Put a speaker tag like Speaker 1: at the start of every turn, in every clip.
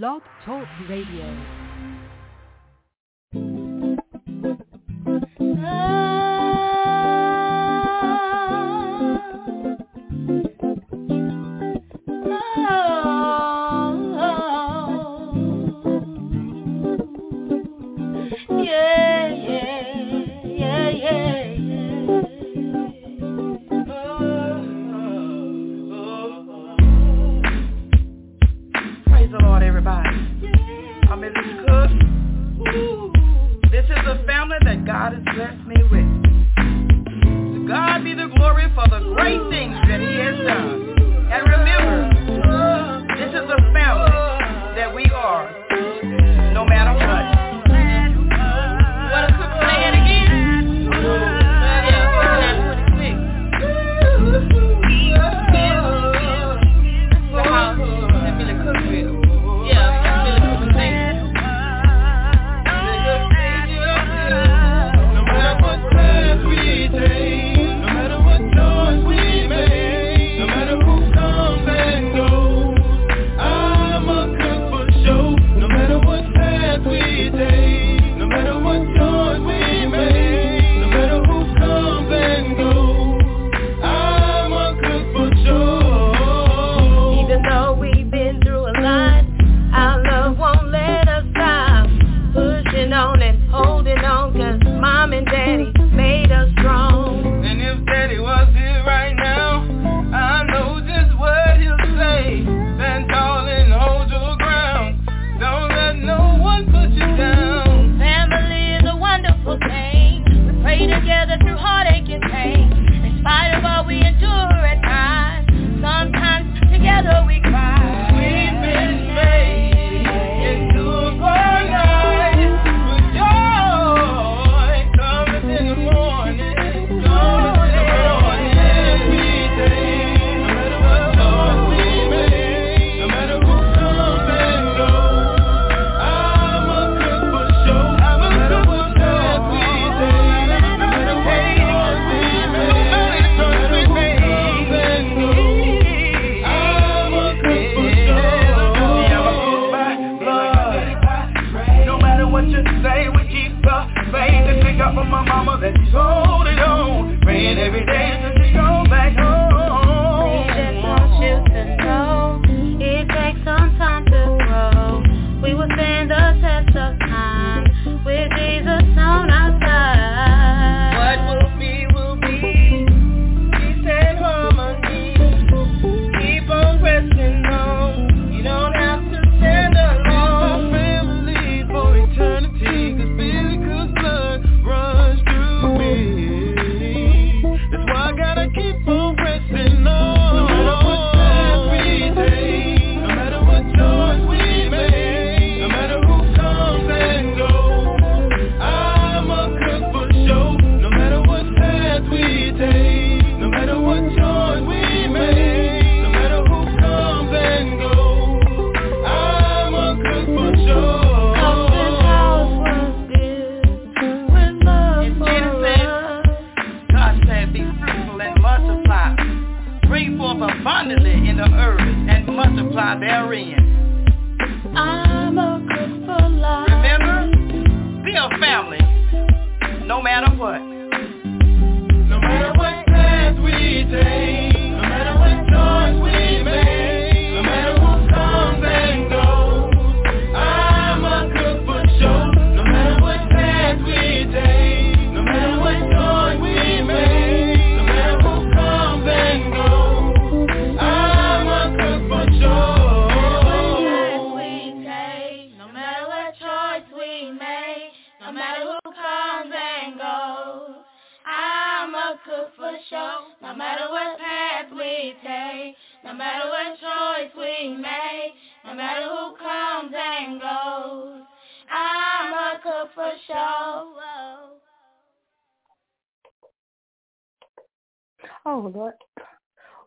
Speaker 1: Blog Talk Radio.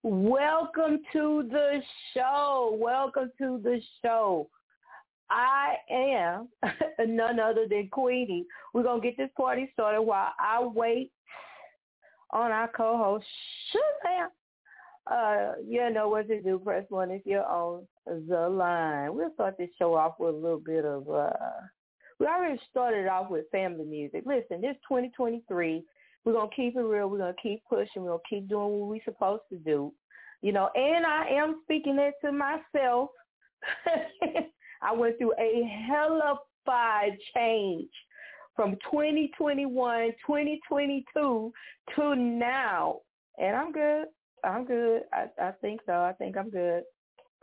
Speaker 2: Welcome to the show. Welcome to the show. I am none other than Queenie. We're going to get this party started while I wait on our co-host, Shazam. Uh, you know what to do. Press one if you're on the line. We'll start this show off with a little bit of, uh, we already started off with family music. Listen, this 2023 we're gonna keep it real. We're gonna keep pushing. We're gonna keep doing what we're supposed to do. You know, and I am speaking it to myself. I went through a hellified change from 2021, 2022 to now, and I'm good. I'm good. I, I think so. I think I'm good.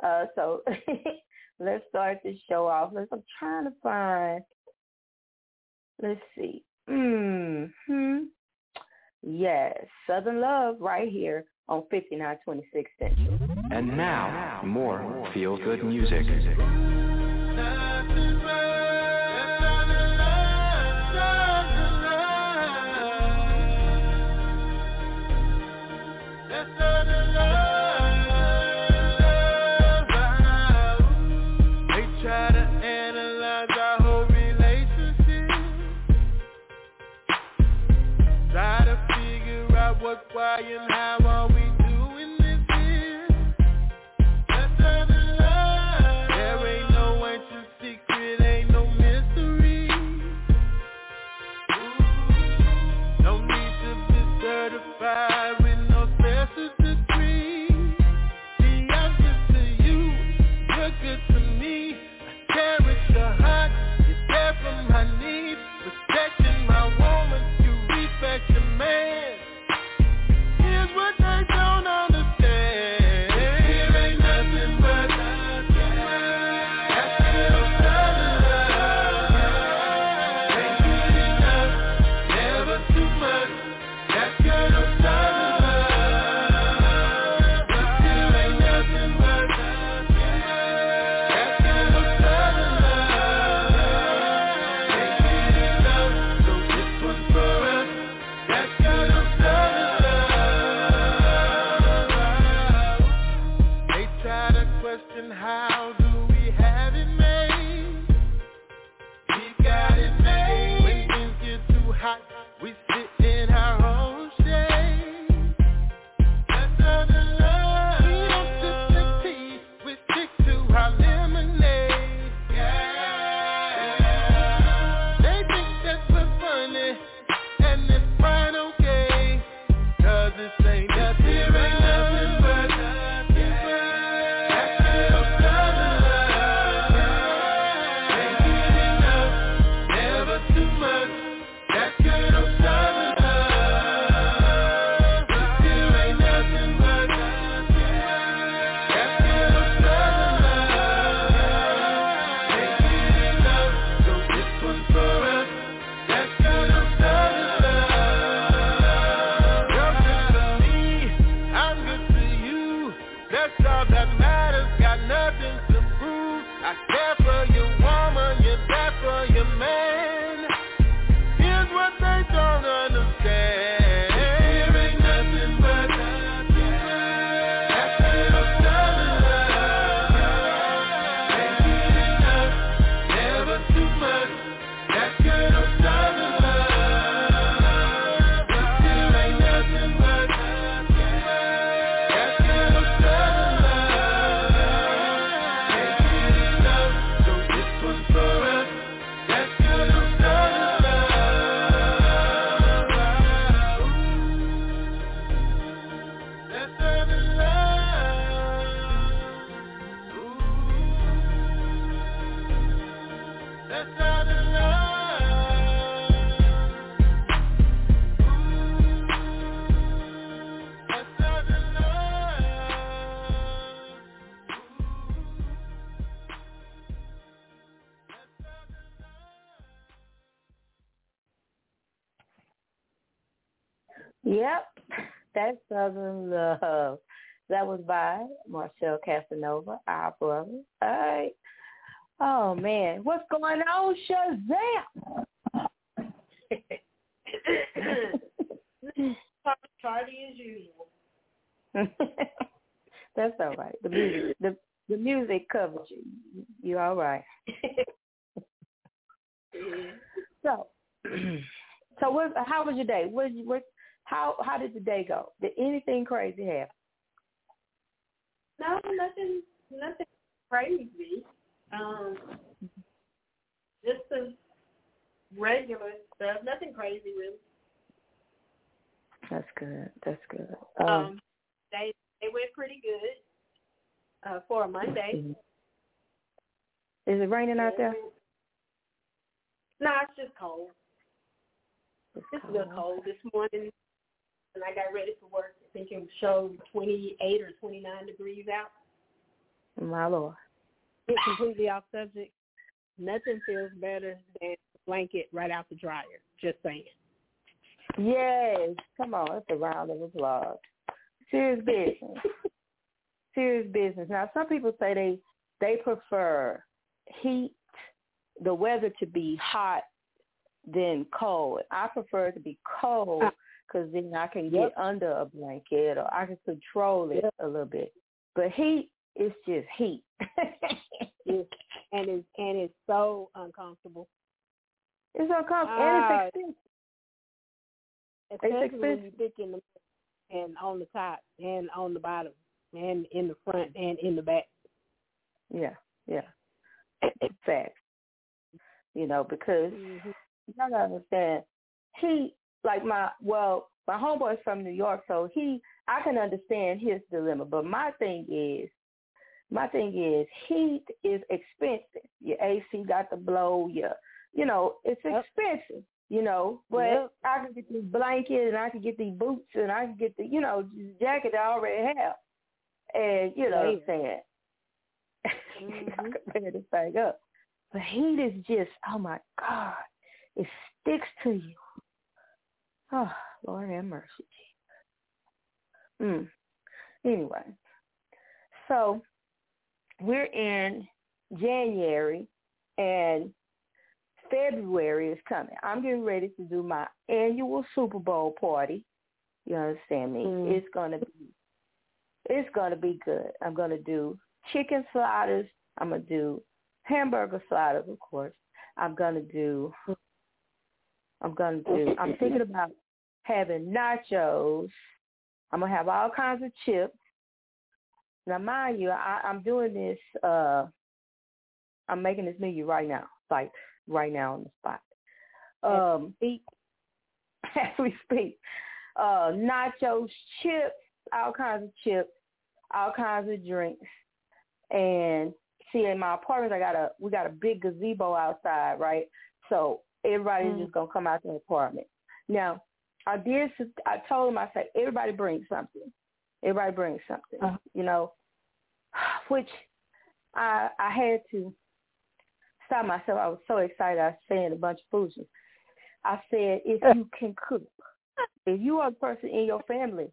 Speaker 2: Uh, so let's start this show off. Let's, I'm trying to find. Let's see. Hmm. Yes, Southern Love right here on 5926 Central.
Speaker 3: And now, more feel-good music.
Speaker 1: What,
Speaker 2: Marcel Casanova, our brother. All right. Oh man, what's going on, Shazam?
Speaker 4: Party as usual.
Speaker 2: That's all right. The music, the the music covers you. You all right? so, so what? How was your day? What? What? How? How did the day go? Did anything crazy happen?
Speaker 5: No, nothing, nothing crazy. Um, just the regular stuff. Nothing crazy, really.
Speaker 2: That's good. That's good.
Speaker 5: Um,
Speaker 2: Um,
Speaker 5: they they went pretty good uh, for a Monday.
Speaker 2: is it raining out there?
Speaker 5: No, it's just cold.
Speaker 2: It's
Speaker 5: It's a little cold this morning. When I got ready for work, think it showed 28 or 29 degrees out.
Speaker 2: My lord.
Speaker 5: Get completely off subject. Nothing feels better than a blanket right out the dryer. Just saying.
Speaker 2: Yes. Come on. It's a round of applause. Serious business. Serious business. Now, some people say they they prefer heat, the weather to be hot than cold. I prefer it to be cold because then I can get
Speaker 5: Yep.
Speaker 2: under a blanket or I can control it
Speaker 5: Yep.
Speaker 2: a little bit. But heat is just heat.
Speaker 5: It's, and it's and it's so uncomfortable,
Speaker 2: it's uncomfortable
Speaker 5: Ah,
Speaker 2: and it's expensive.
Speaker 5: especially when
Speaker 2: expensive.
Speaker 5: you thick in the and on the top and on the bottom and in the front and in the back.
Speaker 2: Yeah, yeah. Fact. You know, because
Speaker 5: Mhm.
Speaker 2: you gotta understand, he like my well, my homeboy's from New York, so he I can understand his dilemma. But my thing is, my thing is, heat is expensive. Your AC got to blow. Your, you know, it's expensive. You know, but
Speaker 5: Yep.
Speaker 2: I can get this blanket and I can get these boots and I can get the, you know, jacket I already have. And you know what I'm saying? I
Speaker 5: Mhm.
Speaker 2: can this thing up. But heat is just, oh my God, it sticks to you. Oh, Lord have mercy. Mm. Anyway, so we're in January and February is coming. I'm getting ready to do my annual Super Bowl party. You understand me?
Speaker 5: Mm.
Speaker 2: It's gonna be it's gonna be good. I'm gonna do chicken sliders. I'm gonna do hamburger sliders, of course. I'm gonna do. I'm gonna do. I'm thinking about having nachos. I'm gonna have all kinds of chips. Now, mind you, I, I'm doing this. uh I'm making this menu right now, like right now on the spot. Um, as we speak, uh, nachos, chips, all kinds of chips, all kinds of drinks, and see in my apartment I got a we got a big gazebo outside, right? So everybody's
Speaker 5: Mm.
Speaker 2: just gonna come out to the apartment. Now, I did. I told them I said everybody brings something. Everybody brings something.
Speaker 5: Uh-huh.
Speaker 2: You know, which I I had to stop myself. I was so excited. I was saying a bunch of foolishness. I said, if you can cook, if you are a person in your family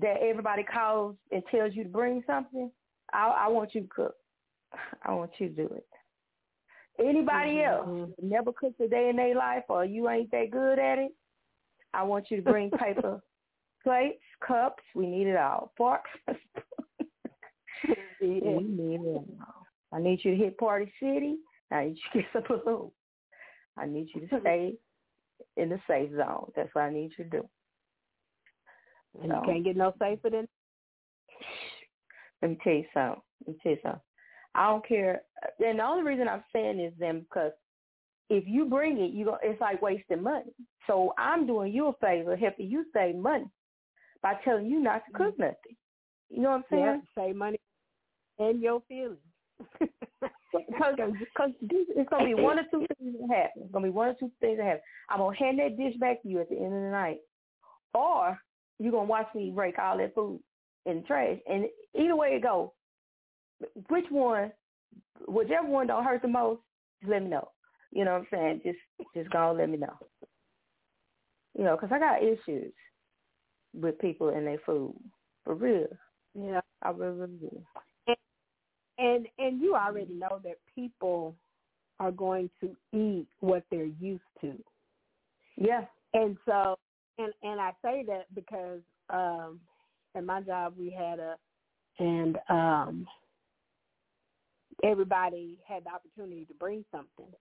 Speaker 2: that everybody calls and tells you to bring something, I, I want you to cook. I want you to do it. Anybody
Speaker 5: Mhm.
Speaker 2: else never cooked a day in their life or you ain't that good at it, I want you to bring paper plates, cups. We need it all. Forks. We need it all. I need you to hit Party City. I need you to get some balloons. I need you to stay in the safe zone. That's what I need you to do.
Speaker 5: And you can't get no safer than
Speaker 2: Let me tell you something. Let me tell you something. I don't care. And the only reason I'm saying is then because if you bring it, you go. It's like wasting money. So I'm doing you a favor, helping you save money by telling you not to cook mm-hmm. nothing. You know what I'm saying?
Speaker 5: yeah, save money and your feelings.
Speaker 2: Because cause it's gonna be one or two things that happen. It's gonna be one or two things that happen. I'm gonna hand that dish back to you at the end of the night, or you're gonna watch me break all that food in the trash. And either way it goes, which one, whichever one don't hurt the most, just let me know. You know what I'm saying? Just just go and let me know. You know, because I got issues with people and their food for real.
Speaker 5: yeah.
Speaker 2: I really, really do.
Speaker 5: And and you already know that people are going to eat what they're used to.
Speaker 2: Yeah.
Speaker 5: And so and and I say that because um at my job we had a and um everybody had the opportunity to bring something.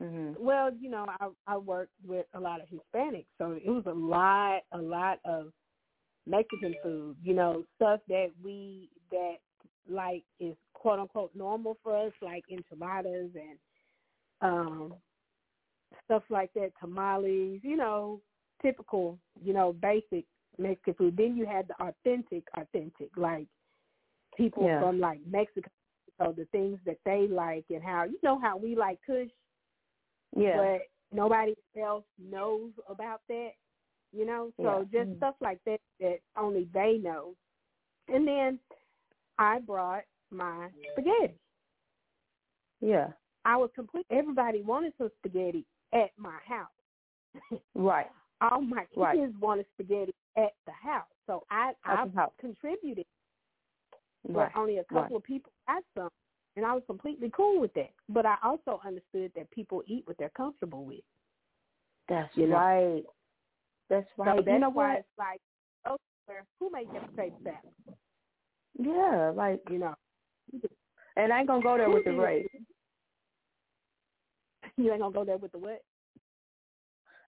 Speaker 2: Mhm.
Speaker 5: Well, you know, I I worked with a lot of Hispanics, so it was a lot a lot of Mexican food, you know, stuff that we that like is quote unquote normal for us, like enchiladas and um stuff like that, tamales, you know, typical, you know, basic Mexican food. Then you had the authentic, authentic, like people
Speaker 2: Yeah.
Speaker 5: from like Mexico, so the things that they like and how you know how we like Kush,
Speaker 2: Yeah.
Speaker 5: but nobody else knows about that. You know, so
Speaker 2: Yeah.
Speaker 5: just
Speaker 2: Mm.
Speaker 5: stuff like that that only they know. And then I brought my spaghetti.
Speaker 2: yeah.
Speaker 5: I was complete. Everybody wanted some spaghetti at my house.
Speaker 2: Right.
Speaker 5: All my kids
Speaker 2: Right.
Speaker 5: wanted spaghetti at the house, so I I
Speaker 2: At house.
Speaker 5: contributed, but
Speaker 2: Right.
Speaker 5: only a couple of people got some, and I was completely cool with that. But I also understood that people eat what they're comfortable with.
Speaker 2: That's
Speaker 5: you know.
Speaker 2: right. That's
Speaker 5: So
Speaker 2: right.
Speaker 5: that's
Speaker 2: you know
Speaker 5: why
Speaker 2: what?
Speaker 5: it's like, okay, who made that potato salad?
Speaker 2: Yeah, like,
Speaker 5: You know,
Speaker 2: and I ain't gonna go there with the race.
Speaker 5: you ain't gonna go there with the what?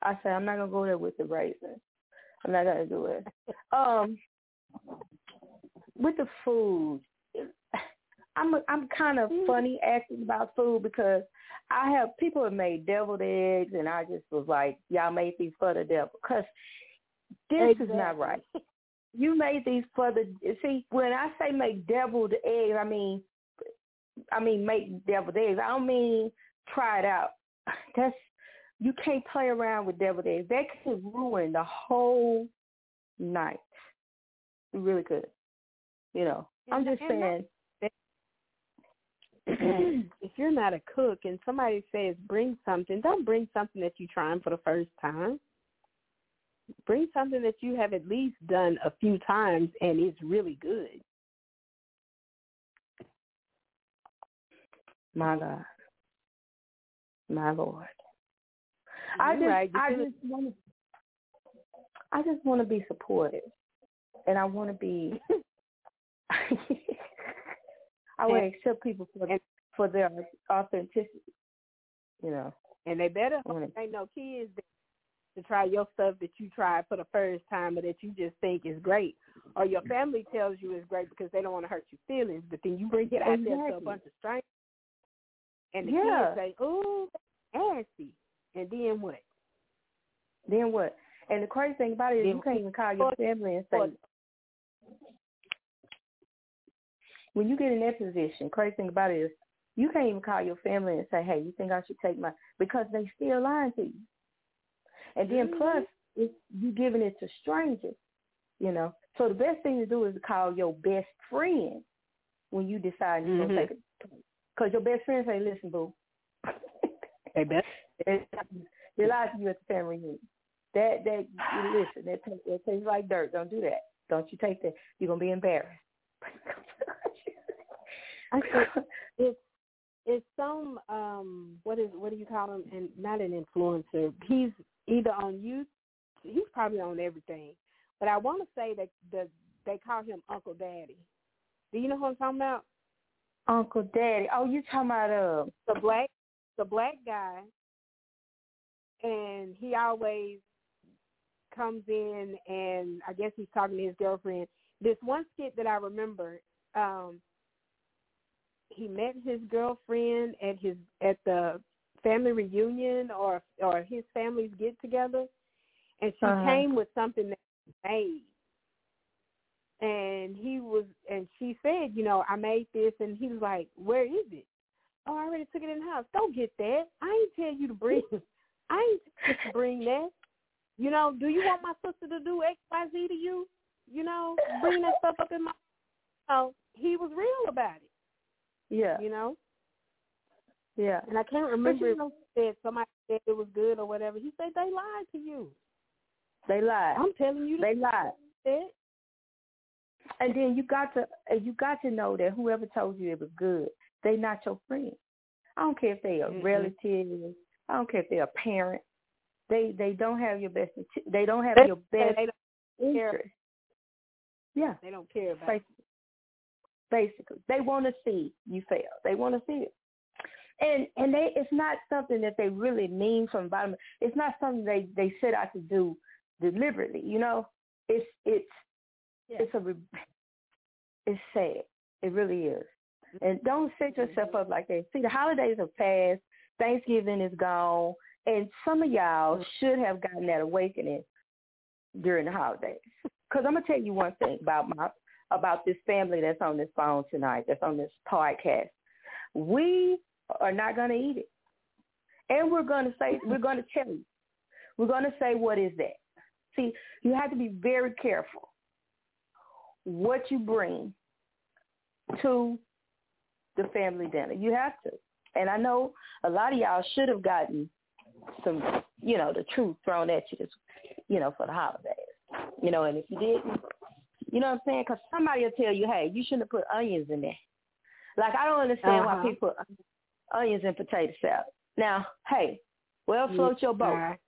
Speaker 2: I say I'm not gonna go there with the raisins. I'm not gonna do it. Um, with the food, I'm a, I'm kind of funny asking about food because I have people have made deviled eggs, and I just was like, y'all made these for the devil because this is not right. You made these for the see. When I say make deviled eggs, I mean, I mean make deviled eggs. I don't mean try it out. That's you can't play around with deviled eggs. That could ruin the whole night. It really could. You know, I'm just
Speaker 5: and
Speaker 2: saying.
Speaker 5: if you're not a cook and somebody says bring something, don't bring something that you're trying for the first time. Bring something that you have at least done a few times and it's really good.
Speaker 2: My God. My Lord. I just
Speaker 5: right.
Speaker 2: I just want to I just want to be supportive. And I want to be I want to accept people for
Speaker 5: And-
Speaker 2: for their authenticity. You know.
Speaker 5: and they better hope ain't no kids that, to try your stuff that you tried for the first time or that you just think is great. Or your family tells you is great because they don't want to hurt your feelings, but then you bring it out there to a bunch of strangers and the
Speaker 2: Yeah.
Speaker 5: kids say, Oh, nasty and then what?
Speaker 2: Then what? And the crazy thing about it is
Speaker 5: Then-
Speaker 2: you can't even call your family and say when you get in that position, crazy thing about it is you can't even call your family and say, Hey, you think I should take my because they still lying to you. And then
Speaker 5: Mhm.
Speaker 2: plus it's you giving it to strangers, you know. So the best thing to do is to call your best friend when you decide you're
Speaker 5: Mhm.
Speaker 2: gonna take it. Because your best friend say, Listen, boo,
Speaker 5: They better
Speaker 2: they lied to you at the family reunion. That that listen, that tastes that tastes like dirt. Don't do that. Don't you take that. You're gonna be embarrassed.
Speaker 5: I it's it's some um what is what do you call him and not an influencer. He's either on you he's probably on everything. But I wanna say that the they call him Uncle Daddy. Do you know who I'm talking about?
Speaker 2: Uncle Daddy. Oh, you talking about uh
Speaker 5: The black the black guy and he always comes in and I guess he's talking to his girlfriend. This one skit that I remember, um, he met his girlfriend at his at the family reunion or or his family's get together and she
Speaker 2: Uh-huh.
Speaker 5: came with something that he made. And he was and she said, you know, I made this and he was like, Where is it? Oh, I already took it in the house. Don't get that. I ain't tell you to bring I ain't you to bring that. You know, do you want my sister to do X, Y, Z to you? You know, bring that stuff up in my Oh, he was real about it,
Speaker 2: yeah,
Speaker 5: you know?
Speaker 2: yeah.
Speaker 5: And I can't remember
Speaker 2: you know,
Speaker 5: said somebody said it was good or whatever. He said they lied to you.
Speaker 2: they lied.
Speaker 5: I'm telling you
Speaker 2: They lied. And then you got to you got to know that whoever told you it was good, they not your friend. I don't care if they are
Speaker 5: Mm-mm.
Speaker 2: relative. I don't care if they're a parent. They they don't have your best. They don't have
Speaker 5: They-
Speaker 2: your best
Speaker 5: They don't, care.
Speaker 2: interest. Yeah,
Speaker 5: they don't care about.
Speaker 2: Basically. They want to see you fail. They want to see it. And and they it's not something that they really mean from the bottom. It's not something they they set out to do deliberately. You know, it's it's
Speaker 5: Yeah.
Speaker 2: it's a it's sad. It really is. And don't set mm-hmm. yourself up like that. See, the holidays are past. Thanksgiving is gone, and some of y'all mm-hmm. should have gotten that awakening during the holidays. Because I'm gonna tell you one thing about my about this family that's on this phone tonight, that's on this podcast. We are not gonna eat it, and we're gonna say mm-hmm. we're gonna tell you. We're gonna say what is that. See, you have to be very careful what you bring to the family dinner. You have to. And I know a lot of y'all should have gotten some, you know, the truth thrown at you, this, you know, for the holidays. You know, and if you didn't, you know what I'm saying? Because somebody will tell you, hey, you shouldn't have put onions in there. Like, I don't understand
Speaker 5: Uh-huh.
Speaker 2: why people put onions in potato salad. Now, hey, well, float your boat.
Speaker 5: Right.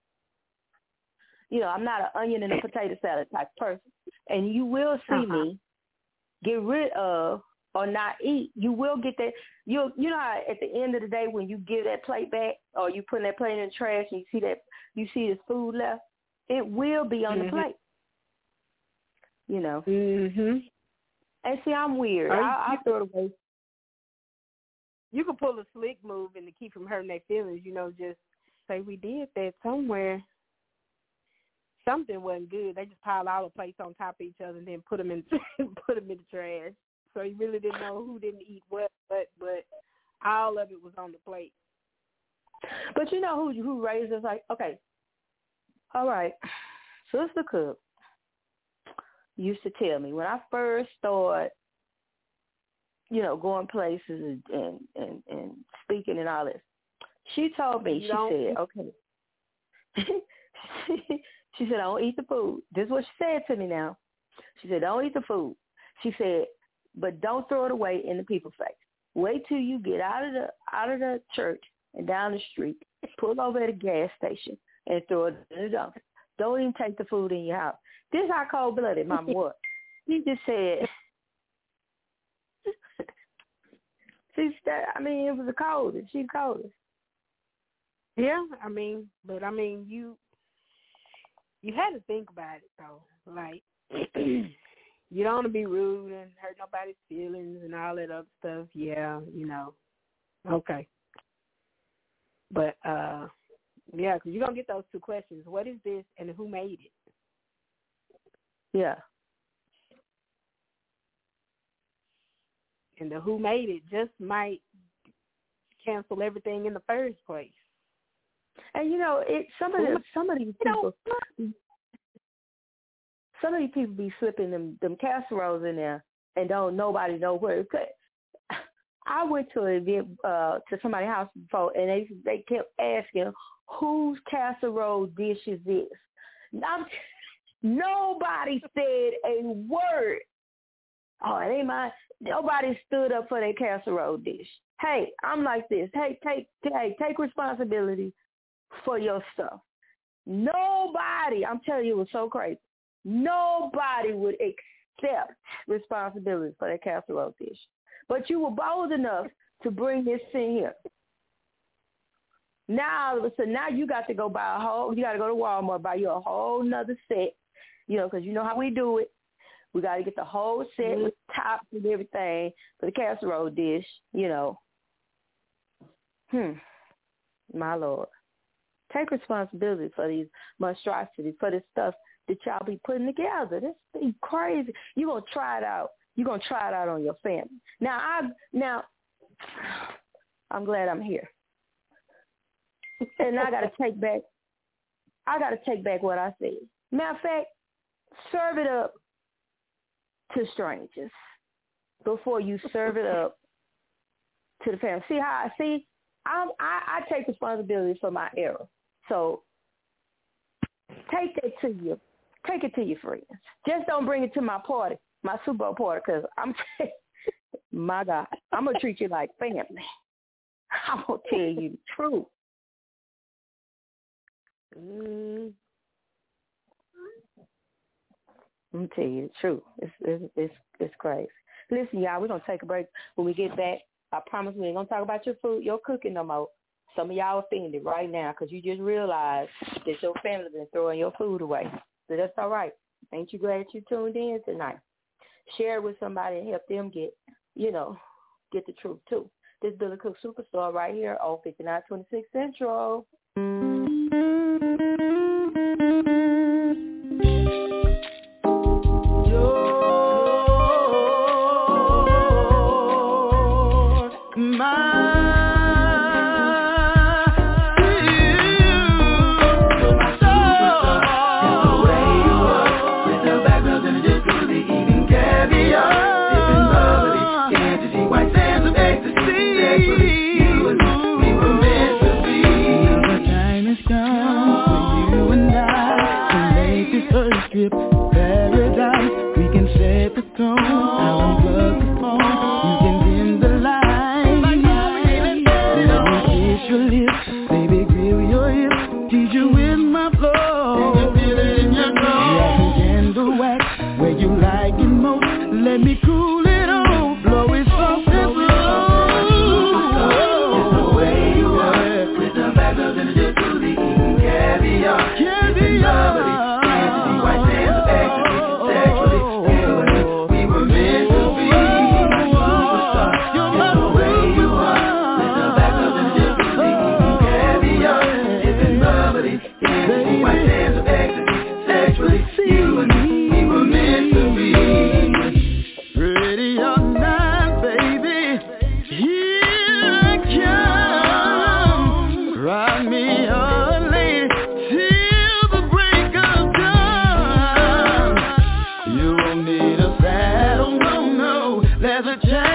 Speaker 2: You know, I'm not an onion and a potato salad type person. And you will see
Speaker 5: Uh-huh.
Speaker 2: me get rid of or not eat. You will get that. You you know how at the end of the day when you give that plate back or you put that plate in the trash and you see that you see this food left, it will be on
Speaker 5: Mhm.
Speaker 2: the plate. You know.
Speaker 5: Mhm.
Speaker 2: And see, I'm weird. I, I
Speaker 5: throw it away. You could pull a slick move and to keep from hurting their feelings. You know, just say we did that somewhere. Something wasn't good. They just piled all the plates on top of each other and then put them in put them in the trash. So you really didn't know who didn't eat what, but but all of it was on the plate.
Speaker 2: But you know who who raised us like okay. All right. Sister Cook used to tell me when I first started, you know, going places and and, and, and speaking and all this. She told me,
Speaker 5: You
Speaker 2: she said, okay. she said, don't eat the food. This is what she said to me now. She said, don't eat the food. She said, but don't throw it away in the people's face. Wait till you get out of the out of the church and down the street, pull over at a gas station and throw it in the dump. Don't even take the food in your house. This how cold blooded mama was. She just said She said I mean it was the coldest. She coldest.
Speaker 5: Yeah, I mean, but I mean, you you had to think about it though. Like you don't want to be rude and hurt nobody's feelings and all that other stuff. Yeah, you know. Okay. But uh yeah, because you're gonna get those two questions: what is this, and who made it?
Speaker 2: Yeah.
Speaker 5: And the who made it just might cancel everything in the first place.
Speaker 2: And you know, it some of the some of these people some of these people be slipping them them casseroles in there and don't nobody know where it's cut. I went to an event uh to somebody's house before and they they kept asking whose casserole dish is this? I'm, nobody said a word. Oh, it ain't mine. Nobody stood up for their casserole dish. Hey, I'm like this. Hey, take hey, take responsibility for your stuff. Nobody, I'm telling you, it was so crazy. Nobody would accept responsibility for their casserole dish. But you were bold enough to bring this in here. Now, so now you got to go buy a whole, you got to go to Walmart, buy you a whole nother set, you know, because you know how we do it. We got to get the whole set with tops and everything for the casserole dish, you know. Hmm. My Lord. Take responsibility for these monstrosities, for this stuff that y'all be putting together. This be crazy. You're going to try it out. You're going to try it out on your family. Now, I now I'm glad I'm here. And I got to take back I got to take back what I said. Matter of fact, serve it up to strangers before you serve it up to the family. See how I see? I'm, I I take responsibility for my error. So take that to you. Take it to your friends. Just don't bring it to my party, my Super Bowl party, because I'm my God, I'm gonna treat you like family. I'm gonna tell you the truth.
Speaker 5: Mm,
Speaker 2: I'm tell you the truth. It's it's it's, it's crazy. Listen, y'all, we're gonna take a break. When we get back, I promise we ain't gonna talk about your food, your cooking no more. Some of y'all offended right now because you just realized that your family been throwing your food away. So that's all right. Ain't you glad you tuned in tonight?
Speaker 6: share it with somebody and help them get, you know, get the truth too. This Billy Cook Superstar right here on 5926 Central.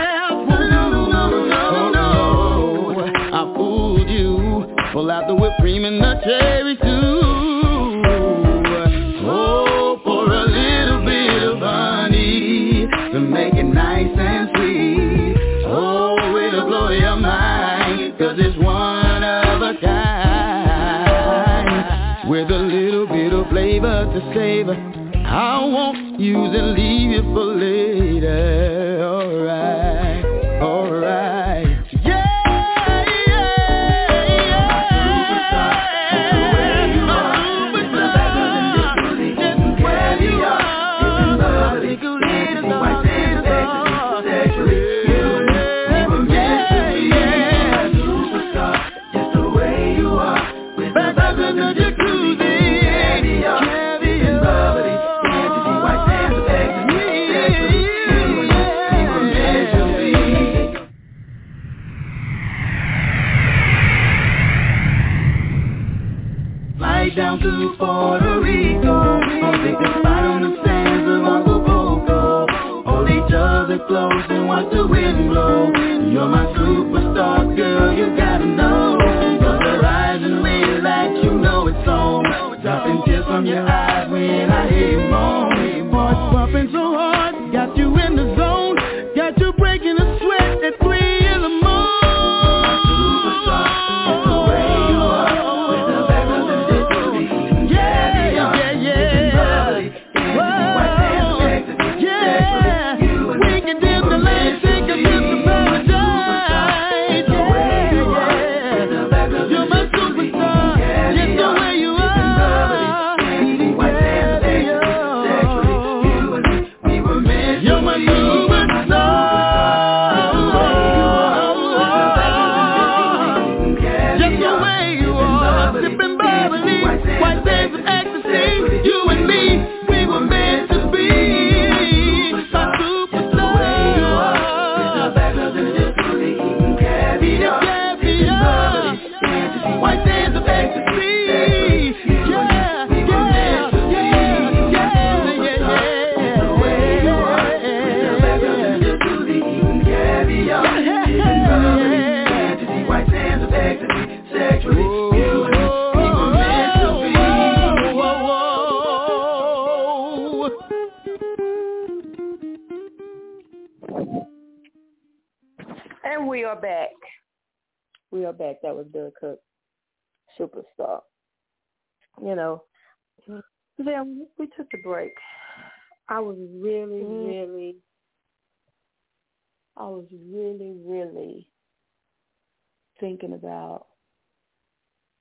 Speaker 6: yourself. No, no, no, no, no. I fooled you. Pull out the whipped cream and the cherry too.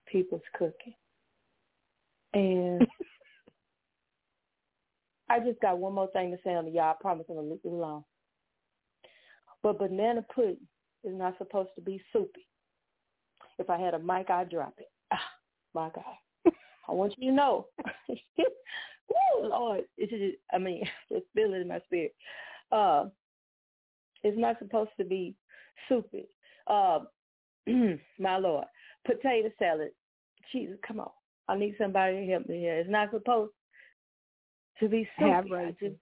Speaker 6: People's cooking. And
Speaker 2: I just got one more thing to say on the y'all. I promise I'm gonna leave it alone. But banana pudding is not supposed to be soupy. If I had a mic, I'd drop it. Ah, my God. I want you to know. Woo, Lord. It's just, I mean, just feel it in my spirit. Uh, it's not supposed to be soupy. Uh, my Lord. Potato salad. Jesus, come on. I need somebody to help me here. It's not supposed to be
Speaker 5: Have
Speaker 2: soupy. I
Speaker 5: raisins.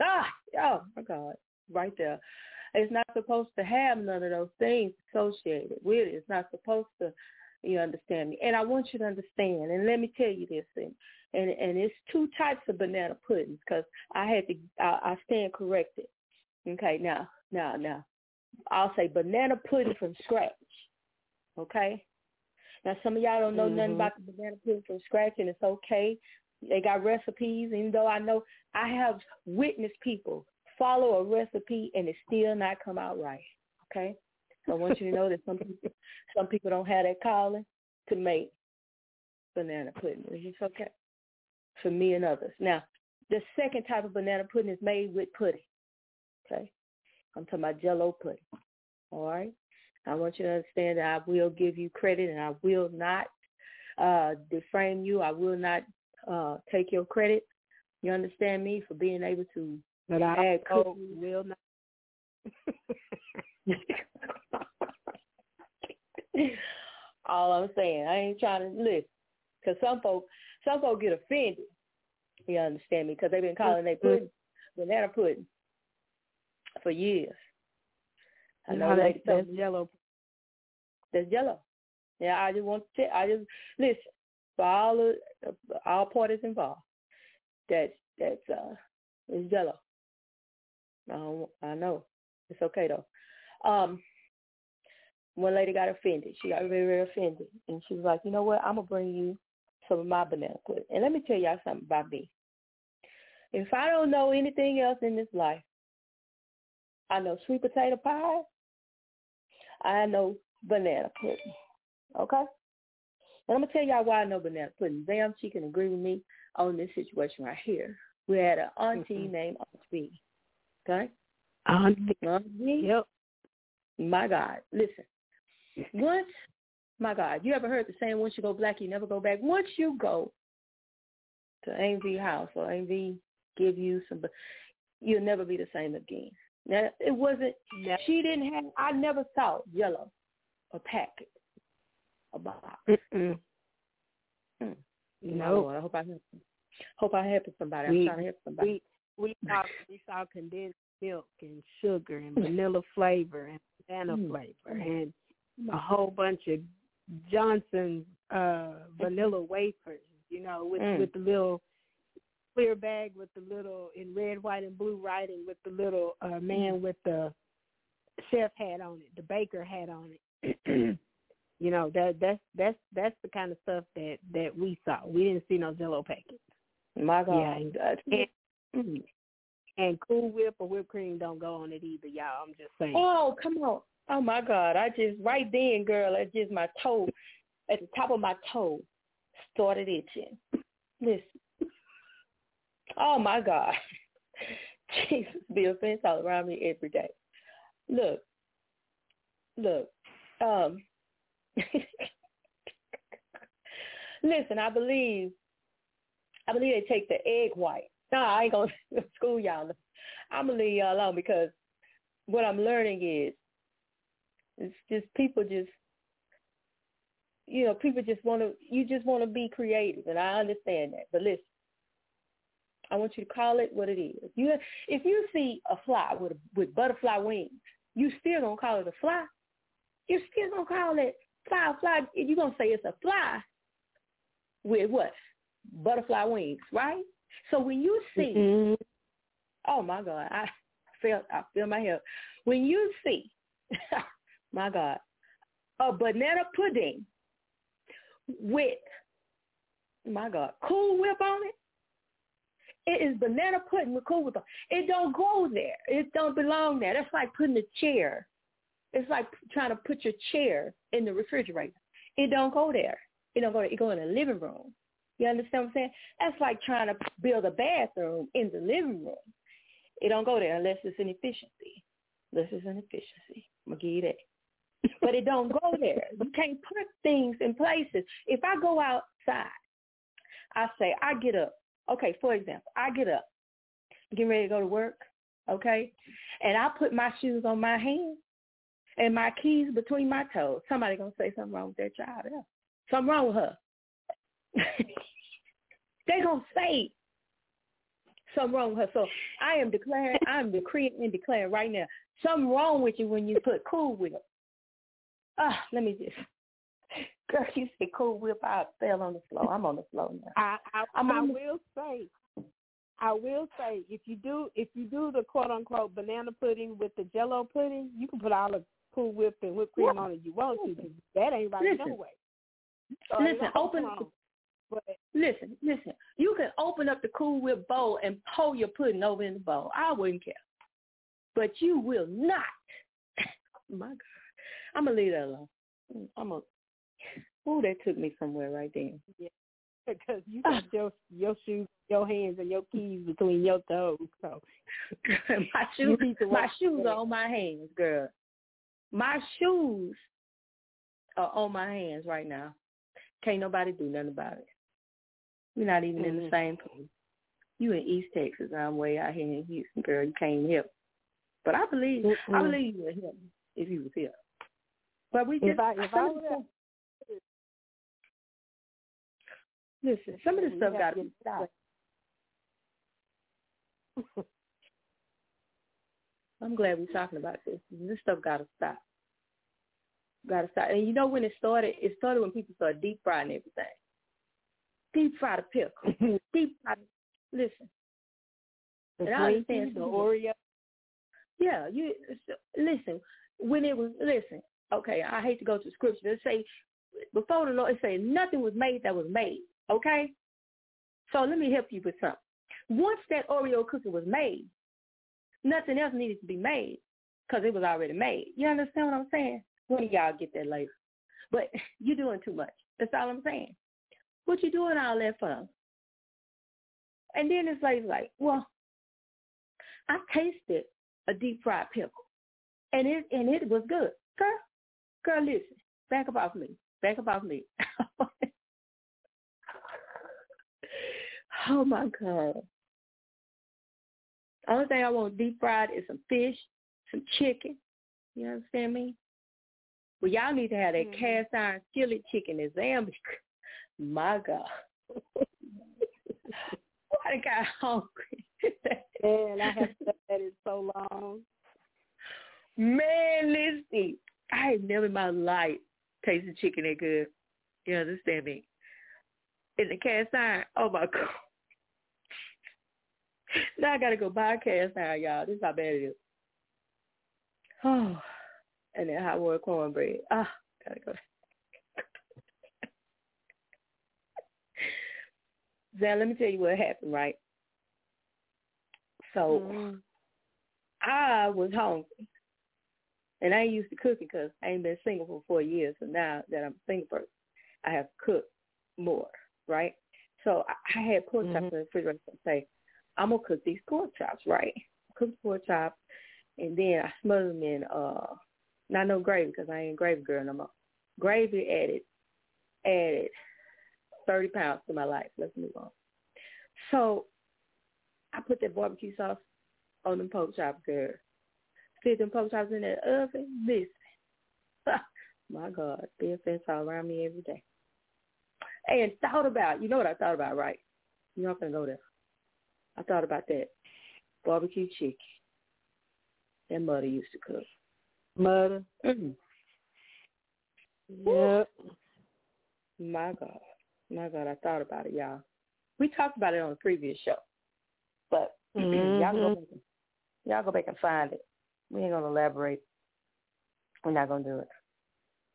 Speaker 2: ah, oh my God, right there. It's not supposed to have none of those things associated with it. It's not supposed to. You understand me? And I want you to understand. And let me tell you this thing. And and it's two types of banana puddings because I had to. I, I stand corrected. Okay, now, now, now. I'll say banana pudding from scratch. Okay. Now some of y'all don't know nothing
Speaker 5: Mhm.
Speaker 2: about the banana pudding from scratch, and it's okay. They got recipes, even though I know I have witnessed people follow a recipe and it still not come out right. Okay, so I want you to know that some people, some people don't have that calling to make banana pudding. It's okay for me and others. Now, the second type of banana pudding is made with pudding. Okay, I'm talking about Jello pudding. All right, I want you to understand that I will give you credit and I will not uh, deframe you. I will not uh, take your credit. You understand me for being able to
Speaker 5: But I
Speaker 2: add
Speaker 5: also
Speaker 2: cookies.
Speaker 5: will not.
Speaker 2: All I'm saying, I ain't trying to listen, because some folk, some folk get offended. You understand me? Because they've been calling they pudding banana pudding for years. I know
Speaker 5: No, that's, that's yellow.
Speaker 2: that's yellow. Yeah, I just want to. I just listen for all the all parties involved. That's that's uh, it's yellow. I I know it's okay though. Um, one lady got offended. She got very very offended, and she was like, you know what? I'm gonna bring you some of my banana pudding. And let me tell y'all something about me. If I don't know anything else in this life, I know sweet potato pie. I know banana pudding. Okay? And I'm gonna tell y'all why I know banana pudding. Damn, she can agree with me on this situation right here. We had an auntie
Speaker 5: Mhm.
Speaker 2: named Aunt B. Okay?
Speaker 5: Auntie.
Speaker 2: Aunt B.
Speaker 5: yep.
Speaker 2: My God, listen. Once, my God, you ever heard the saying, once you go black, you never go back? Once you go to Aunt house or Aunt give you some, you'll never be the same again. Now, it wasn't, she didn't have, I never saw yellow, a packet, a box.
Speaker 5: Mm-mm.
Speaker 2: Hmm.
Speaker 5: No.
Speaker 2: Lord, I hope I help, hope I help somebody. I'm
Speaker 5: We-
Speaker 2: trying to help somebody.
Speaker 5: We we saw we saw condensed milk and sugar and vanilla flavor and banana
Speaker 2: Mm.
Speaker 5: flavor and a whole bunch of Johnson uh vanilla wafers, you know, with
Speaker 2: Mm.
Speaker 5: with the little clear bag with the little in red, white and blue writing with the little uh man with the chef hat on it, the baker hat on it. you know, that that's that's that's the kind of stuff that that we saw. We didn't see no Jello packets.
Speaker 2: My God.
Speaker 5: Yeah, and-. And Cool Whip or whipped cream don't go on it either, y'all. I'm just saying.
Speaker 2: Oh, come on. Oh my God. I just right then, girl, at just my toe at the top of my toe started itching. Listen. Oh my God. Jesus be a fence all around me every day. Look. Look. Um Listen, I believe I believe they take the egg white. Nah, I ain't gonna school y'all. I'm gonna leave y'all alone because what I'm learning is it's just people just you know, people just want to you just want to be creative and I understand that. But listen, I want you to call it what it is. You if you see a fly with with butterfly wings, you still gonna call it a fly. You still gonna call it fly fly. You're gonna say it's a fly with what? Butterfly wings, right? So when you see
Speaker 5: Mhm.
Speaker 2: Oh my God, I feel I feel my help. When you see, my God, a banana pudding with, my God, Cool Whip on it. It is banana pudding with. On. It don't go there. It don't belong there. That's like putting a chair. It's like trying to put your chair in the refrigerator. It don't go there. It don't go there. It go in the living room. You understand what I'm saying? That's like trying to build a bathroom in the living room. It don't go there unless it's an efficiency. Unless it's an efficiency. I'm gonna give you that. but it don't go there. You can't put things in places. If I go outside, I say I get up. Okay, for example, I get up, get ready to go to work. Okay, and I put my shoes on my hands and my keys between my toes. Somebody gonna say something wrong with that child. Yeah. Something wrong with her. they gonna say something wrong with her. So I am declaring, I'm decreeing and declaring right now, something wrong with you when you put Cool Whip. Ah, let me just. Girl, you say Cool Whip, I fell on the floor. I'm on the floor now.
Speaker 5: I I,
Speaker 2: I'm
Speaker 5: I
Speaker 2: on the-
Speaker 5: will say, I will say, if you do if you do the quote unquote banana pudding with the Jello pudding, you can put all the Cool Whip and whipped cream on it you want to. 'cause That ain't right no way. So
Speaker 2: Listen, open
Speaker 5: wrong. But
Speaker 2: Listen, listen. You can open up the Cool Whip bowl and pour your pudding over in the bowl. I wouldn't care. But you will not. My God. I'm going to leave that alone. Mm, I'm going. Ooh, that took me somewhere right there.
Speaker 5: because you got your your shoes, your hands, and your keys between your toes. So
Speaker 2: my shoes, my shoes are on my hands, girl. My shoes are on my hands right now. Can't nobody do nothing about it. We're not even in the
Speaker 5: Mhm.
Speaker 2: same place. You in East Texas, I'm way out here in Houston, girl. You can't help. But I believe, I
Speaker 5: Mm-mm.
Speaker 2: believe you would help if you was here. But we just,
Speaker 5: if I if
Speaker 2: some
Speaker 5: I
Speaker 2: listen, some of this stuff got
Speaker 5: to
Speaker 2: to
Speaker 5: get-
Speaker 2: stop. I'm glad we're talking about this. This stuff got to stop. Got to stop. And you know when it started? It started when people started deep frying everything. Deep fry the pickle. deep fry. The, listen.
Speaker 5: the
Speaker 2: And I understand
Speaker 5: the Oreo.
Speaker 2: Yeah, you listen. When it was listen, okay, I hate to go to scripture. It say before the Lord, it say nothing was made that was made. Okay, so let me help you with something. Once that Oreo cookie was made, nothing else needed to be made because it was already made. You understand what I'm saying? When y'all get that later, but you're doing too much. That's all I'm saying. What you doing all that for? And then it's like, like, well, I tasted a deep fried pickle, and it and it was good. Girl, girl, listen, back up off me, back up off me. oh my god! Only thing I want deep fried is some fish, some chicken. You understand me? Well, y'all need to have that
Speaker 5: Mhm.
Speaker 2: cast iron skillet chicken and Zambi. My God. I got hungry.
Speaker 5: Man, I have done that in so long.
Speaker 2: Man, listen, I ain't never in my life tasted chicken that good. You understand me? In the cast iron, oh my God. Now I gotta go buy a cast iron, y'all. This is how bad it is. Oh, and then hot water cornbread. Ah, gotta go. Zan, let me tell you what happened, right? So
Speaker 5: Mhm.
Speaker 2: I was hungry. And I ain't used to cooking because I ain't been single for four years. So now that I'm single person, I have cooked more, right? So I, I had pork chops
Speaker 5: Mhm.
Speaker 2: in the refrigerator and say, I'm to cook these pork chops, right? Cook the pork chops, and then I smother them in, uh, not no gravy because I ain't gravy girl no more. Gravy added, added 30 pounds to my life. Let's move on. So I put that barbecue sauce on them pork chops, girl. Stick them pork chops in that oven. Listen. My God, fence all around me every day. And thought about, you know what I thought about, right? You're not to go there. I thought about that barbecue chicken that mother used to cook.
Speaker 5: Mother.
Speaker 2: Mm.
Speaker 5: Yep.
Speaker 2: My God. My God, I thought about it, y'all. We talked about it on the previous show. But y'all, go
Speaker 5: Mhm.
Speaker 2: back and, y'all go back and find it. We ain't going to elaborate. We're not going to do it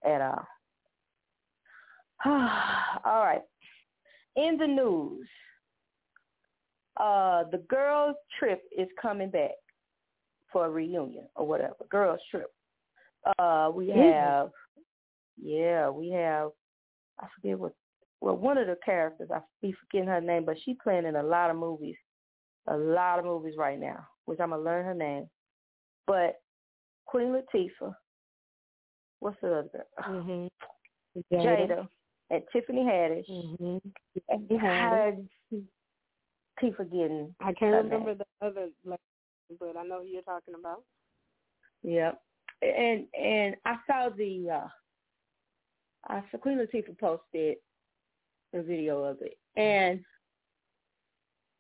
Speaker 2: at all. all right. In the news, uh, the girls' trip is coming back for a reunion or whatever. Girls' trip. Uh, we have, yeah, we have. I forget what well, one of the characters, I be forgetting her name, but she playing in a lot of movies, a lot of movies right now, which I'm gonna learn her name. But Queen Latifah, what's the other girl?
Speaker 5: Mhm.
Speaker 2: Jada. and Tiffany Haddish,
Speaker 5: Mhm.
Speaker 2: and
Speaker 5: Haddish.
Speaker 2: Keep forgetting.
Speaker 5: I can't remember
Speaker 2: name.
Speaker 5: the other, like, but I know who you're talking about.
Speaker 2: Yep. And and I saw the uh I saw Queen Latifah posted a video of it. And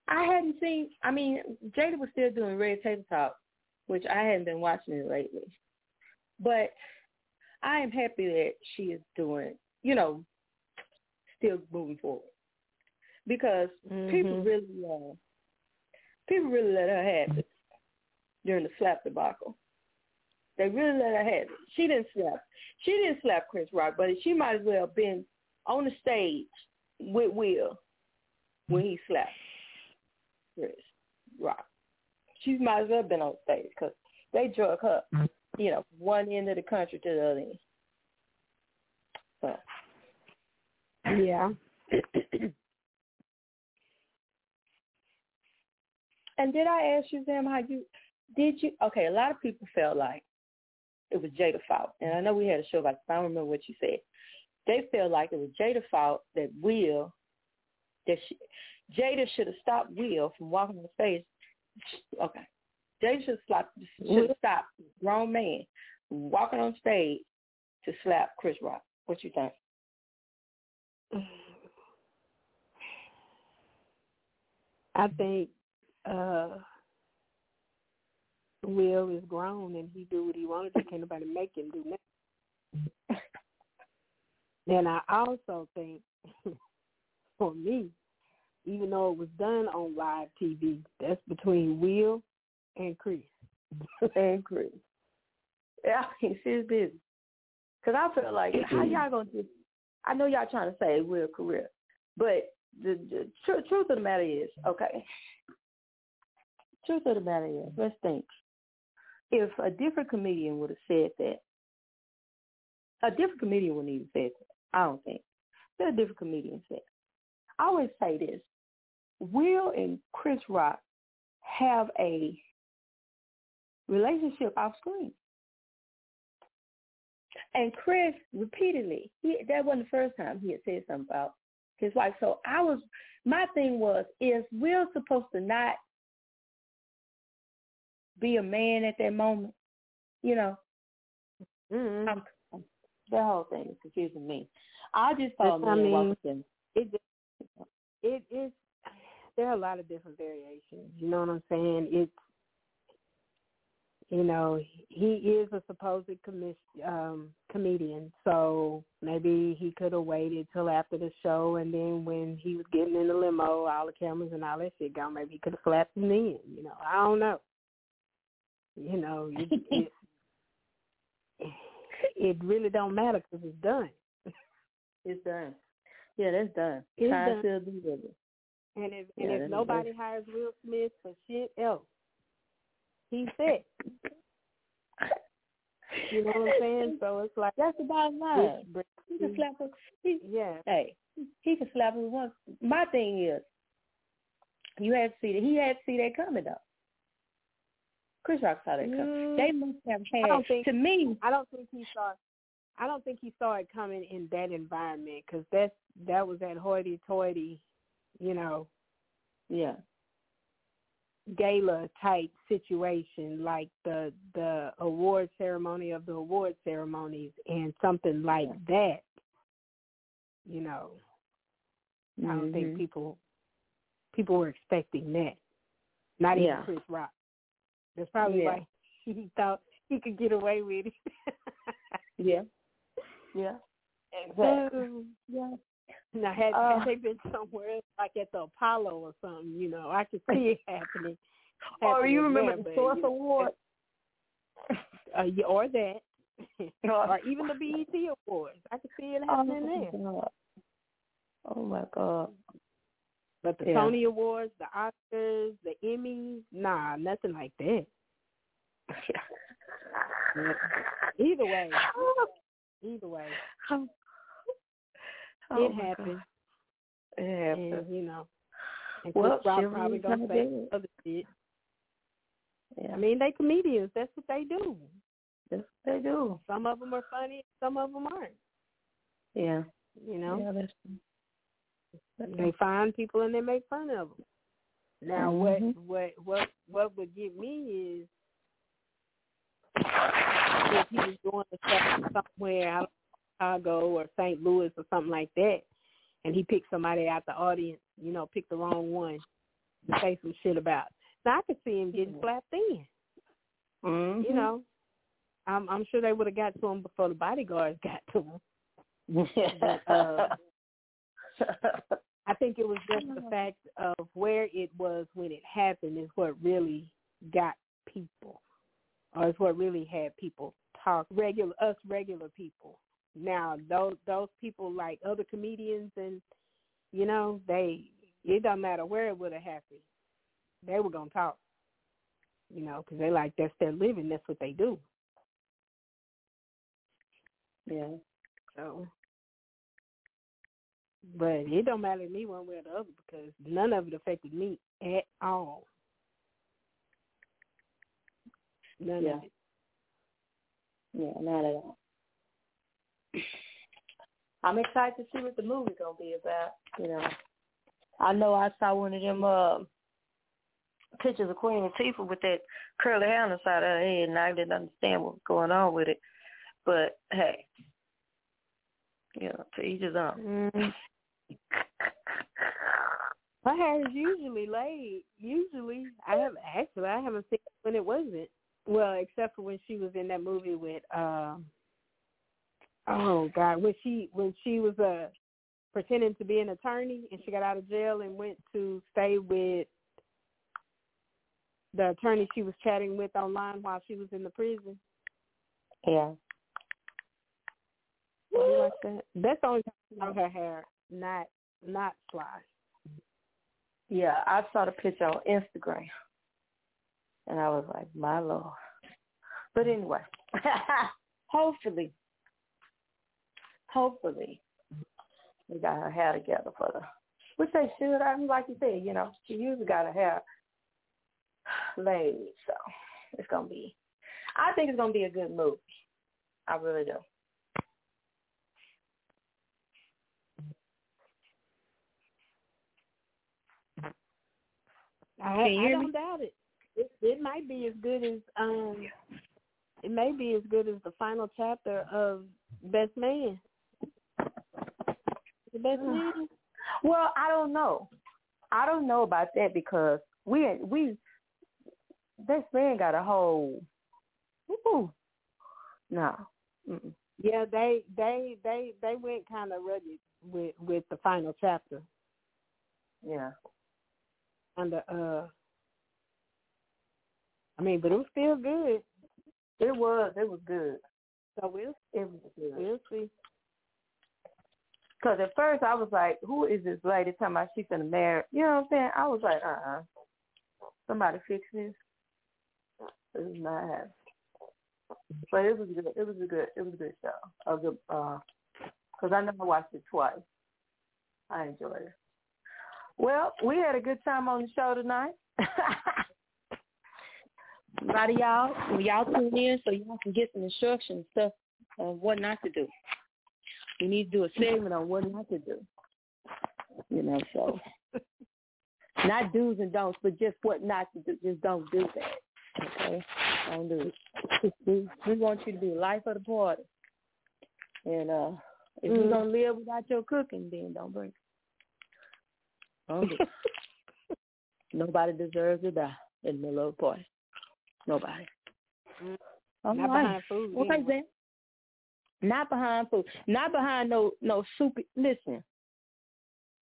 Speaker 2: I hadn't seen I mean, Jada was still doing Red Table Talk, which I hadn't been watching it lately. But I am happy that she is doing, you know, still moving forward. Because people
Speaker 5: Mhm.
Speaker 2: really uh people really let her have it during the slap debacle. They really let her have it. She didn't slap. She didn't slap Chris Rock, but she might as well have been on the stage with Will when he slapped Chris Rock. She might as well have been on stage because they drug her, you know, one end of the country to the other end. So
Speaker 5: Yeah.
Speaker 2: And did I ask you them how you did you okay, a lot of people felt like it was Jada fault. And I know we had a show about this, I don't remember what you said. They felt like it was Jada fault that Will that she, Jada should have stopped Will from walking on the stage. Okay. Jada should have stopped should have mm-hmm. stopped grown man walking on stage to slap Chris Rock. What you think?
Speaker 5: I think uh Will is grown and he do what he wanted to. Can't nobody make him do nothing. And I also think, for me, even though it was done on live TV, that's between Will and Chris.
Speaker 2: and Chris. Yeah, he's his business. Cause I feel like how y'all gonna do? I know y'all trying to say Will career, but the, the tr- truth of the matter is, okay. Truth of the matter is, let's think. If a different comedian would have said that, a different comedian wouldn't even say that. I don't think. But a different comedian said. I always say this: Will and Chris Rock have a relationship off screen. And Chris repeatedly, he, that wasn't the first time he had said something about his wife. So I was, my thing was, is Will supposed to not be a man at that moment? You know,
Speaker 5: Mm-hmm.
Speaker 2: I'm, that whole thing is confusing me. I just thought
Speaker 5: I
Speaker 2: man
Speaker 5: mean,
Speaker 2: in.
Speaker 5: It it is. There are a lot of different variations. You know what I'm saying? It's you know he is a supposed commis- um, comedian, so maybe he could have waited till after the show, and then when he was getting in the limo, all the cameras and all that shit gone, maybe he could have slapped him then. You know, I don't know. You know, it, it, it really don't matter because it's done.
Speaker 2: It's done. Yeah, that's done.
Speaker 5: It's
Speaker 2: Time
Speaker 5: done.
Speaker 2: still be with it.
Speaker 5: And if
Speaker 2: Yeah,
Speaker 5: and if nobody hires Will Smith for shit else, he's it. You know what I'm saying? So it's like
Speaker 2: That's about
Speaker 5: which
Speaker 2: He can slap her. He,
Speaker 5: yeah.
Speaker 2: hey, he can slap her once. My thing is, you had to see that. He had to see that coming though. Chris Rock saw that coming.
Speaker 5: Mm,
Speaker 2: They must have
Speaker 5: I
Speaker 2: had.
Speaker 5: don't think-
Speaker 2: to me,
Speaker 5: I don't think he saw. I don't think he saw it coming in that environment because that's that was that hoity-toity, you know,
Speaker 2: yeah,
Speaker 5: gala type situation, like the the award ceremony of the award ceremonies, and something like that. You know, I don't think
Speaker 2: Mhm.
Speaker 5: people people were expecting that. Not
Speaker 2: Yeah.
Speaker 5: even Chris Rock. That's probably
Speaker 2: Yeah.
Speaker 5: why he thought he could get away with it.
Speaker 2: Yeah, yeah, exactly.
Speaker 5: Um,
Speaker 2: Yeah,
Speaker 5: now, had,
Speaker 2: Uh,
Speaker 5: had they been somewhere else, like at the Apollo or something, you know, I could see it happening.
Speaker 2: or you remember
Speaker 5: there,
Speaker 2: the Source
Speaker 5: you know,
Speaker 2: Award?
Speaker 5: uh, yeah, or that, or even the BET Awards. I could see it happening
Speaker 2: oh,
Speaker 5: there.
Speaker 2: God. Oh my God.
Speaker 5: But the
Speaker 2: Yeah.
Speaker 5: Tony Awards, the Oscars, the Emmys, nah, nothing like that. Either way, either way,
Speaker 2: Oh, oh, oh
Speaker 5: it
Speaker 2: my
Speaker 5: happened.
Speaker 2: Yeah.
Speaker 5: and you know, and
Speaker 2: Well,
Speaker 5: Chris Rock probably gonna say
Speaker 2: dead.
Speaker 5: other shit.
Speaker 2: Yeah.
Speaker 5: I mean, they comedians. That's what they do.
Speaker 2: That's what they do.
Speaker 5: Some of them are funny, some of them aren't.
Speaker 2: Yeah.
Speaker 5: You know,
Speaker 2: Yeah, that's
Speaker 5: they find people and they make fun of them. Now,
Speaker 2: Mhm.
Speaker 5: what what what what would get me is if he was doing the stuff somewhere out of Chicago or St. Louis or something like that, and he picked somebody out the audience, you know, picked the wrong one to say some shit about. Now I could see him getting slapped in.
Speaker 2: Mhm.
Speaker 5: You know, I'm I'm sure they would have got to him before the bodyguards got to him. But, uh, I think it was just the fact of where it was when it happened is what really got people, or is what really had people talk. Regular us regular people. Now those those people like other comedians and you know they it doesn't matter where it would have happened, they were gonna talk. You know, because they like that's their living. That's what they do.
Speaker 2: yeah.
Speaker 5: So, but it don't matter to me one way or the other because none of it affected me at all. None
Speaker 2: Yeah.
Speaker 5: of it.
Speaker 2: Yeah, not at all. I'm excited to see what the movie's gonna be about. You know, I know I saw one of them uh, pictures of Queen Latifah with that curly hair on the side of her head, and I didn't understand what was going on with it. But hey, you know, to each his own.
Speaker 5: Mm. My hair is usually laid. Usually, I have actually I haven't seen when it wasn't. Well, except for when she was in that movie with um oh god, when she when she was uh pretending to be an attorney and she got out of jail and went to stay with the attorney she was chatting with online while she was in the prison.
Speaker 2: Yeah.
Speaker 5: You like that? That's the only time I saw her hair not not fly.
Speaker 2: Yeah, I saw the picture on Instagram, and I was like, my lord. But anyway, hopefully, hopefully, we got her hair together for the, which they should. I mean, like you said, you know, she usually got her hair laid, so it's gonna be. I think it's gonna be a good movie. I really do.
Speaker 5: I, I don't
Speaker 2: me?
Speaker 5: doubt it. it. It might be as good as um, it may be as good as the final chapter of Best Man. The Best Man.
Speaker 2: Well, I don't know. I don't know about that because we we this man got a whole. Ooh, no. Mm-mm.
Speaker 5: Yeah, they they they they went kind of rugged with with the final chapter.
Speaker 2: Yeah.
Speaker 5: Under uh, I mean, but it was still good.
Speaker 2: It was. It was good.
Speaker 5: So we'll
Speaker 2: It was good.
Speaker 5: we'll see.
Speaker 2: Because at first I was like, who is this lady talking about she's gonna marry? You know what I'm saying? I was like, uh-uh. Somebody fix this. This is not happening. But it was good. It was a good. It was a good show. A good. Uh, because I never watched it twice. I enjoyed it. Well, we had a good time on the show tonight. a lot of y'all, when y'all tune in so y'all can get some instructions stuff on what not to do. We need to do a segment on what not to do. You know, so not do's and don'ts, but just what not to do. Just don't do that. Okay? Don't do it. We, we want you to be the life of the party. And uh if you're
Speaker 5: Mm.
Speaker 2: gonna live without your cooking, then don't bring it. Don't do it. Nobody deserves to die in the middle of a party. Nobody.
Speaker 5: Mm.
Speaker 2: All
Speaker 5: Not
Speaker 2: right.
Speaker 5: behind food.
Speaker 2: Okay,
Speaker 5: anyway.
Speaker 2: Not behind food. Not behind no no super. Listen,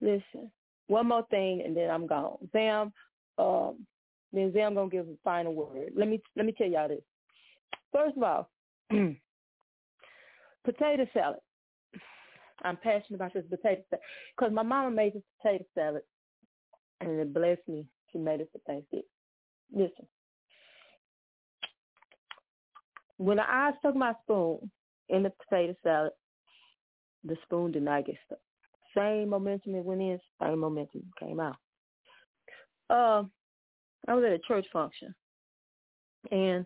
Speaker 2: listen. One more thing, and then I'm gone. Sam, um, then Sam gonna give a final word. Let me let me tell y'all this. First of all, potato salad. I'm passionate about this potato salad because my mama made this potato salad, and it blessed me. She made it for Thanksgiving. Listen, when I stuck my spoon in the potato salad, the spoon did not get stuck. same momentum it went in, same momentum came out. Uh, I was at a church function, and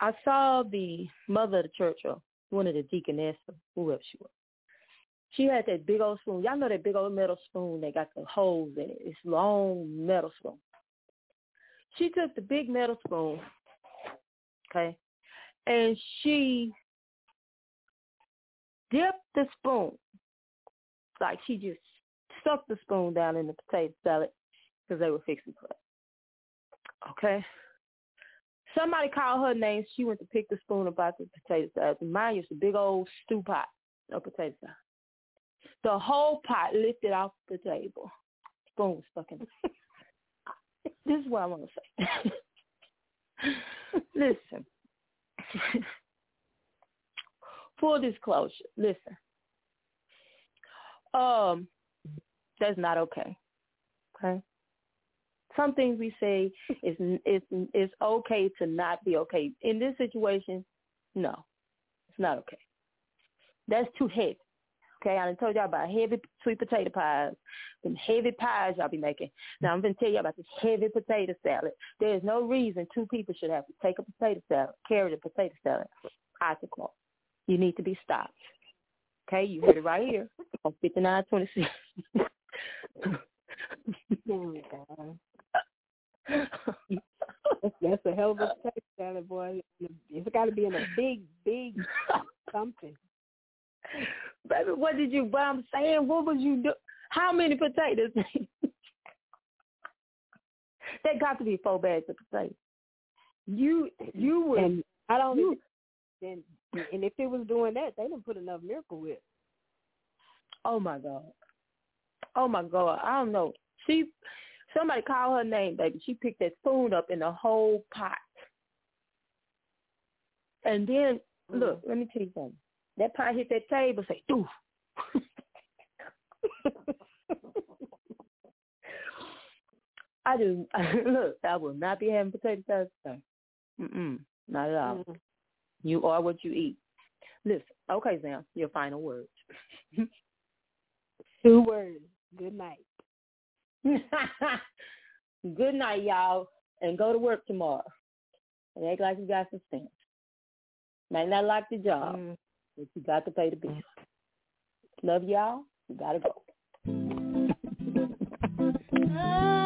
Speaker 2: I saw the mother of the church, or one of the deaconess, or whoever she was. She had that big old spoon. Y'all know that big old metal spoon that got the holes in it. It's long metal spoon. She took the big metal spoon, okay, and she dipped the spoon like she just stuck the spoon down in the potato salad because they were fixing for it. Okay. Somebody called her name. She went to pick the spoon about the potato salad. Mine is a big old stew pot of potato salad. The whole pot lifted off the table. Spoon was stuck in it. this is what I want to say. listen. Full disclosure. Listen. Um, that's not okay. Okay. Some things we say is is is okay to not be okay. In this situation, no, it's not okay. That's too heavy. Okay, I done told y'all about heavy sweet potato pies, them heavy pies y'all be making. Now I'm gonna tell you about this heavy potato salad. There is no reason two people should have to take a potato salad, carry the potato salad cloth. You need to be stopped. Okay, you heard it right here on 5926.
Speaker 5: that's, that's a hell of a potato salad, boy. It's got to be in a big, big something.
Speaker 2: Baby, what did you? What I'm saying, what was you do? How many potatoes? that got to be four bags of potatoes. You, you were.
Speaker 5: And I don't. You, then, and if it was doing that, they didn't put enough miracle whip.
Speaker 2: Oh my god. Oh my god. I don't know. She somebody called her name, baby. She picked that spoon up in the whole pot. And then look, mm. let me tell you something. That pot hit that table, say, doof. I do look, I will not be having potato salad today. Mm-mm, not at all. Mm. You are what you eat. Listen, okay, Sam, your final words.
Speaker 5: Two words. Good night.
Speaker 2: Good night, y'all, and go to work tomorrow. And act like you got some sense. Might not like the job, mm. But you got to pay the bills. Love y'all. You gotta go.